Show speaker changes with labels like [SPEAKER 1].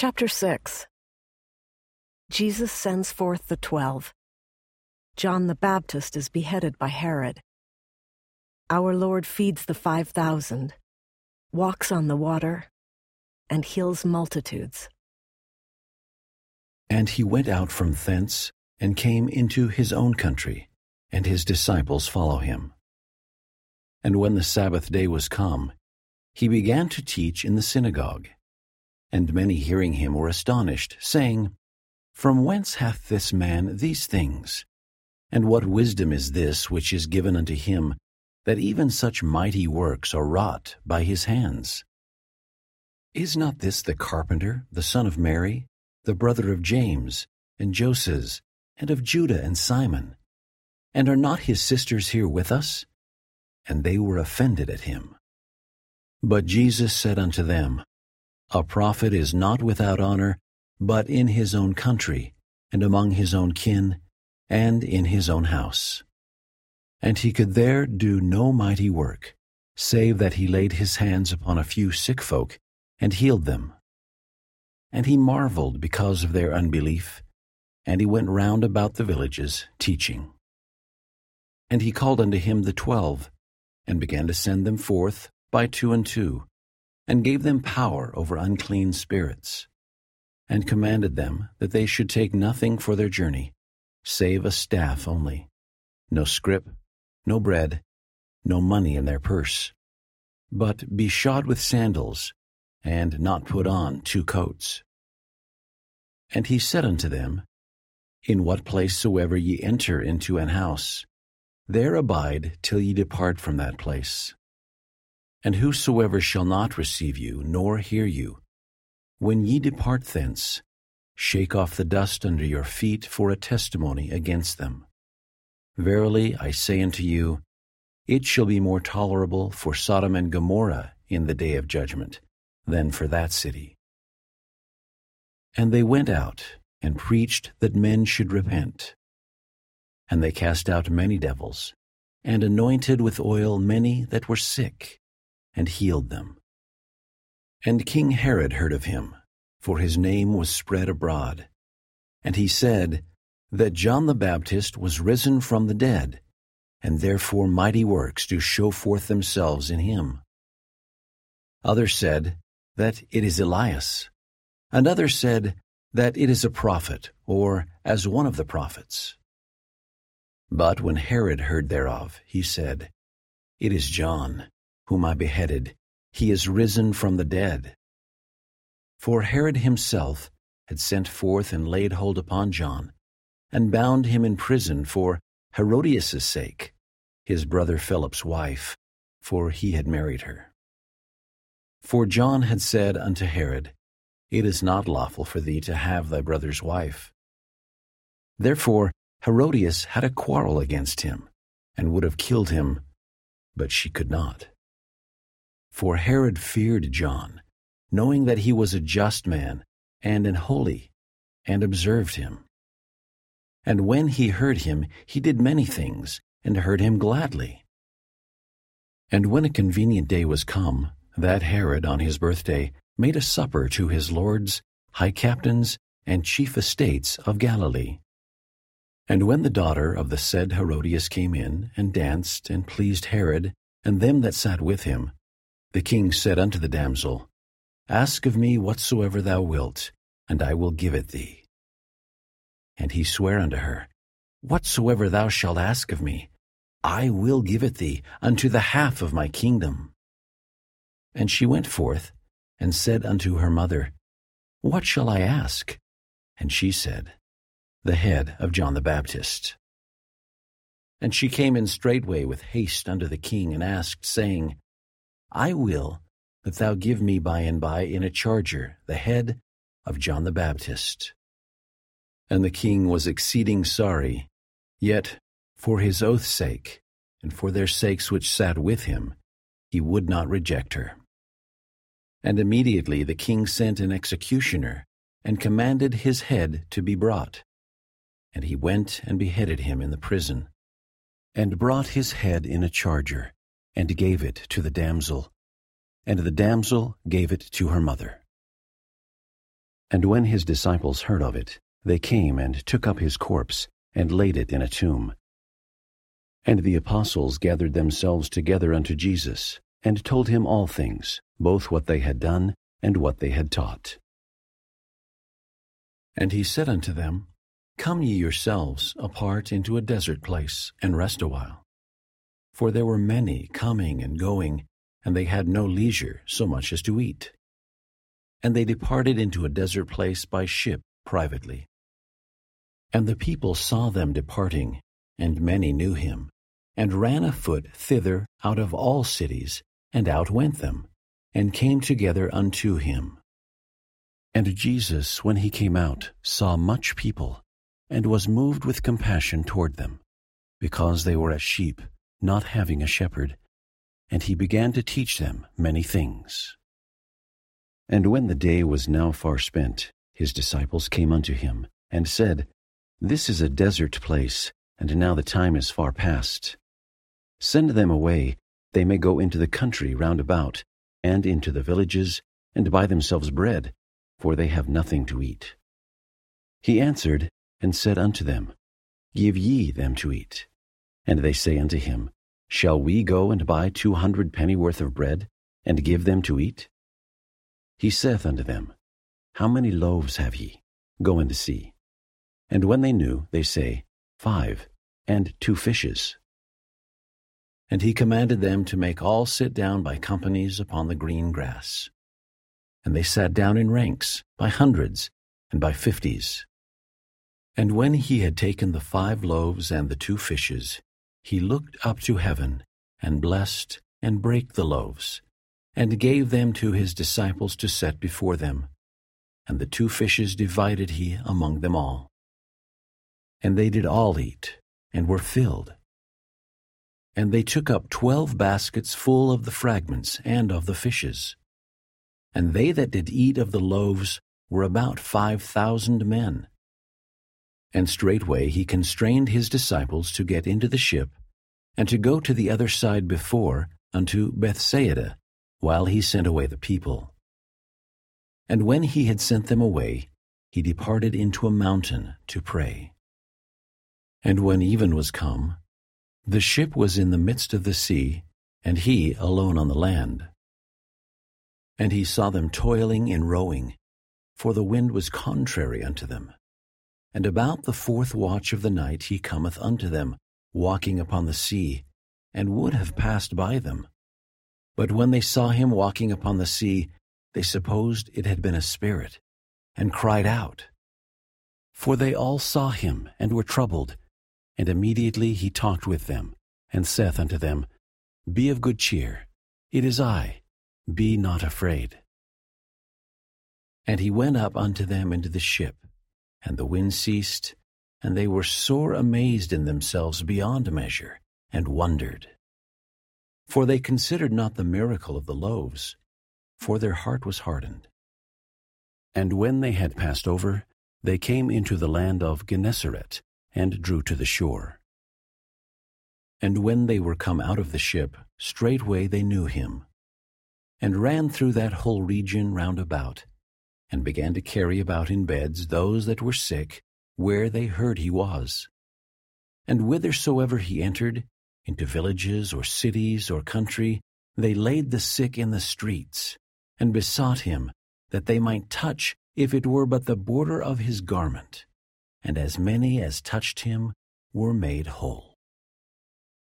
[SPEAKER 1] Chapter 6 Jesus sends forth the twelve. John the Baptist is beheaded by Herod. Our Lord feeds the five thousand, walks on the water, and heals multitudes.
[SPEAKER 2] And he went out from thence and came into his own country, and his disciples follow him. And when the Sabbath day was come, he began to teach in the synagogue. And many hearing him were astonished, saying, From whence hath this man these things? And what wisdom is this which is given unto him, that even such mighty works are wrought by his hands? Is not this the carpenter, the son of Mary, the brother of James, and Joses, and of Juda and Simon? And are not his sisters here with us? And they were offended at him. But Jesus said unto them, A prophet is not without honor, but in his own country, and among his own kin, and in his own house. And he could there do no mighty work, save that he laid his hands upon a few sick folk, and healed them. And he marveled because of their unbelief, and he went round about the villages, teaching. And he called unto him the twelve, and began to send them forth by two and two, and gave them power over unclean spirits, and commanded them that they should take nothing for their journey, save a staff only, no scrip, no bread, no money in their purse, but be shod with sandals, and not put on two coats. And he said unto them, In what place soever ye enter into an house, there abide till ye depart from that place. And whosoever shall not receive you, nor hear you, when ye depart thence, Shake off the dust under your feet for a testimony against them. Verily I say unto you, it shall be more tolerable for Sodom and Gomorrah in the day of judgment than for that city. And they went out and preached that men should repent. And they cast out many devils, and anointed with oil many that were sick, and healed them. And King Herod heard of him for his name was spread abroad. And he said that John the Baptist was risen from the dead, and therefore mighty works do show forth themselves in him. Others said that it is Elias, and others said that it is a prophet, or as one of the prophets. But when Herod heard thereof, he said, It is John, whom I beheaded. He is risen from the dead. For Herod himself had sent forth and laid hold upon John, and bound him in prison for Herodias' sake, his brother Philip's wife, for he had married her. For John had said unto Herod, It is not lawful for thee to have thy brother's wife. Therefore Herodias had a quarrel against him, and would have killed him, but she could not. For Herod feared John, knowing that he was a just man and an holy, and observed him. And when he heard him, he did many things, and heard him gladly. And when a convenient day was come, that Herod on his birthday made a supper to his lords, high captains, and chief estates of Galilee. And when the daughter of the said Herodias came in, and danced, and pleased Herod, and them that sat with him, the king said unto the damsel, Ask of me whatsoever thou wilt, and I will give it thee. And he sware unto her, Whatsoever thou shalt ask of me, I will give it thee unto the half of my kingdom. And she went forth, and said unto her mother, What shall I ask? And she said, The head of John the Baptist. And she came in straightway with haste unto the king, and asked, saying, I will that thou give me by and by in a charger the head of John the Baptist. And the king was exceeding sorry, yet for his oath's sake, and for their sakes which sat with him, he would not reject her. And immediately the king sent an executioner, and commanded his head to be brought. And he went and beheaded him in the prison, and brought his head in a charger, and gave it to the damsel, and the damsel gave it to her mother. And when his disciples heard of it, they came and took up his corpse and laid it in a tomb. And the apostles gathered themselves together unto Jesus, and told him all things, both what they had done and what they had taught. And he said unto them, Come ye yourselves apart into a desert place, and rest awhile. For there were many coming and going, and they had no leisure so much as to eat. And they departed into a desert place by ship privately. And the people saw them departing, and many knew him, and ran afoot thither out of all cities, and outwent them, and came together unto him. And Jesus, when he came out, saw much people, and was moved with compassion toward them, because they were as sheep, not having a shepherd, and he began to teach them many things. And when the day was now far spent, his disciples came unto him, and said, This is a desert place, and now the time is far past. Send them away, they may go into the country round about, and into the villages, and buy themselves bread, for they have nothing to eat. He answered and said unto them, Give ye them to eat. And they say unto him, Shall we go and buy two hundred pennyworth of bread, and give them to eat? He saith unto them, How many loaves have ye? Go and see. And when they knew, they say, Five, and two fishes. And he commanded them to make all sit down by companies upon the green grass. And they sat down in ranks, by hundreds, and by fifties. And when he had taken the five loaves and the two fishes, he looked up to heaven, and blessed, and brake the loaves, and gave them to his disciples to set before them. And the two fishes divided he among them all. And they did all eat, and were filled. And they took up twelve baskets full of the fragments and of the fishes. And they that did eat of the loaves were about five thousand men. And straightway he constrained his disciples to get into the ship, and to go to the other side before unto Bethsaida, while he sent away the people. And when he had sent them away, he departed into a mountain to pray. And when even was come, the ship was in the midst of the sea, and he alone on the land. And he saw them toiling in rowing, for the wind was contrary unto them. And about the fourth watch of the night he cometh unto them, walking upon the sea, and would have passed by them. But when they saw him walking upon the sea, they supposed it had been a spirit, and cried out. For they all saw him, and were troubled. And immediately he talked with them, and saith unto them, Be of good cheer, it is I, be not afraid. And he went up unto them into the ship, and the wind ceased, and they were sore amazed in themselves beyond measure, and wondered. For they considered not the miracle of the loaves, for their heart was hardened. And when they had passed over, they came into the land of Gennesaret, and drew to the shore. And when they were come out of the ship, straightway they knew him, and ran through that whole region round about, and began to carry about in beds those that were sick, where they heard he was. And whithersoever he entered, into villages or cities or country, they laid the sick in the streets, and besought him that they might touch, if it were but the border of his garment. And as many as touched him were made whole.